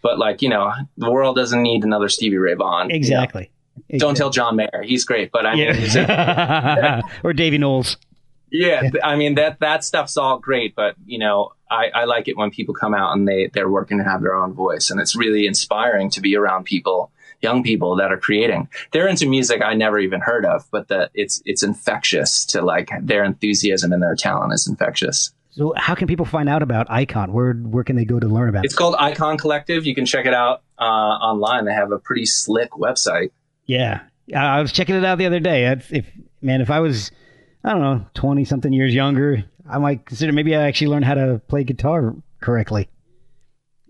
But like you know, the world doesn't need another Stevie Ray Vaughan. you know. Exactly. Don't tell John Mayer; he's great. But I mean, Yeah. or Davy Knowles. yeah, th- I mean that that stuff's all great, but you know, I, I like it when people come out and they they're working to have their own voice, and it's really inspiring to be around people young people that are creating. They're into music I never even heard of, but that it's it's infectious to like their enthusiasm and their talent is infectious. So, how can people find out about Icon? Where where can they go to learn about It's it? It's called Icon Collective. You can check it out uh, online. They have a pretty slick website. Yeah, I I was checking it out the other day. If man, if I was, I don't know, twenty something years younger, I might consider maybe I actually learned how to play guitar correctly.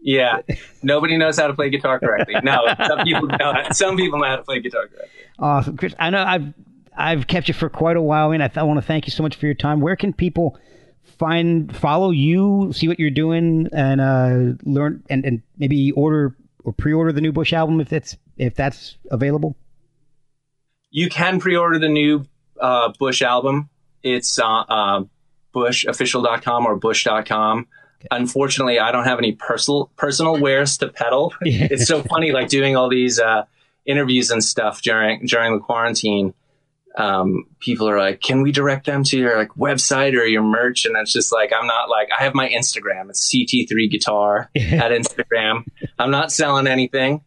Yeah, nobody knows how to play guitar correctly. No, some people know. Some people know how to play guitar correctly. Awesome, Chris. I know I've I've kept you for quite a while, and I, th- I want to thank you so much for your time. Where can people find, follow you, see what you're doing, and uh, learn, and, and maybe order or pre-order the new Bush album if that's if that's available? You can pre-order the new uh, Bush album. It's uh, uh, bushofficial.com or bush.com. Unfortunately, I don't have any personal personal wares to peddle. Yeah. It's so funny, like doing all these uh, interviews and stuff during during the quarantine. Um, people are like, "Can we direct them to your like website or your merch?" And it's just like, I'm not like I have my Instagram. It's CT3 Guitar at Instagram. I'm not selling anything.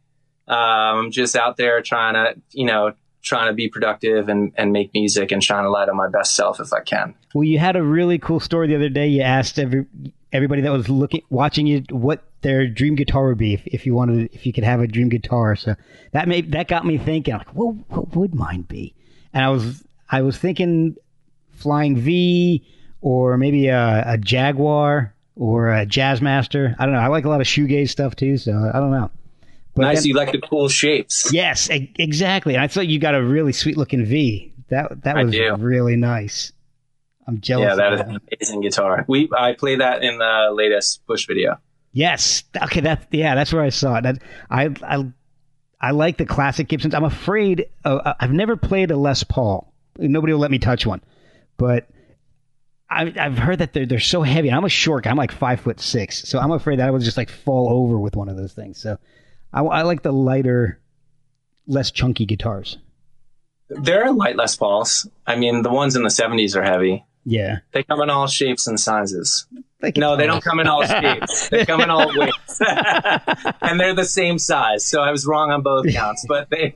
Um, I'm just out there trying to, you know, trying to be productive and, and make music and shine a light on my best self if I can. Well, you had a really cool story the other day. You asked every everybody that was looking watching you what their dream guitar would be if, if you wanted if you could have a dream guitar. So that made that got me thinking like, well, what would mine be? And I was I was thinking Flying V or maybe a, a Jaguar or a Jazzmaster. I don't know. I like a lot of shoegaze stuff too, so I don't know. But nice, then- you like the cool shapes. Yes, exactly. And I thought you got a really sweet looking V. That that was really nice. I'm jealous. Yeah, that is an amazing guitar. We I play that in the latest Bush video. Yes. Okay. That's yeah. That's where I saw it. That I I I like the classic Gibsons. I'm afraid uh, I've never played a Les Paul. Nobody will let me touch one, but I, I've heard that they're they're so heavy. I'm a short guy. I'm like five foot six, so I'm afraid that I would just like fall over with one of those things. So I, I like the lighter, less chunky guitars. There are light Les Pauls. I mean, the ones in the 70s are heavy. Yeah. They come in all shapes and sizes. Like No, they don't come in all shapes. They come in all weights. and they're the same size. So I was wrong on both counts, but they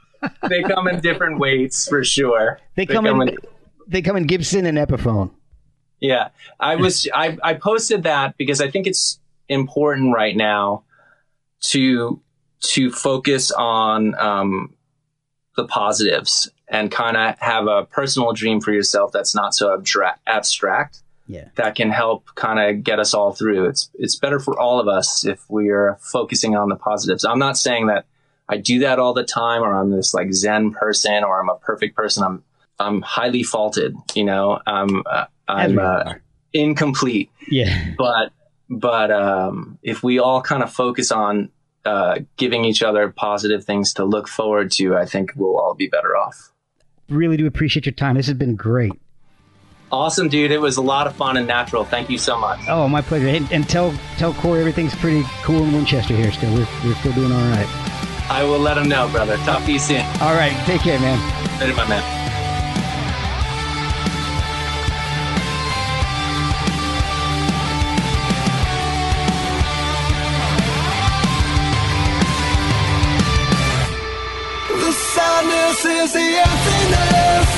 they come in different weights for sure. They come in. They come in Gibson and Epiphone. Yeah, I was I, I posted that because I think it's important right now to to focus on um, the positives and kind of have a personal dream for yourself that's not so abstract, abstract Yeah. that can help kind of get us all through. It's it's better for all of us if we are focusing on the positives. I'm not saying that I do that all the time or I'm this like Zen person or I'm a perfect person. I'm I'm highly faulted. You know, I'm uh, I'm uh, incomplete. Yeah. But but um, if we all kind of focus on uh, giving each other positive things to look forward to, I think we'll all be better off. Really do appreciate your time. This has been great. Awesome, dude. It was a lot of fun and natural. Thank you so much. Oh, my pleasure. And, and tell tell Corey everything's pretty cool in Winchester here. Still, we're we're still doing all right. I will let him know, brother. Talk to you soon. All right. Take care, man. Later, my man. Sadness is the emptiness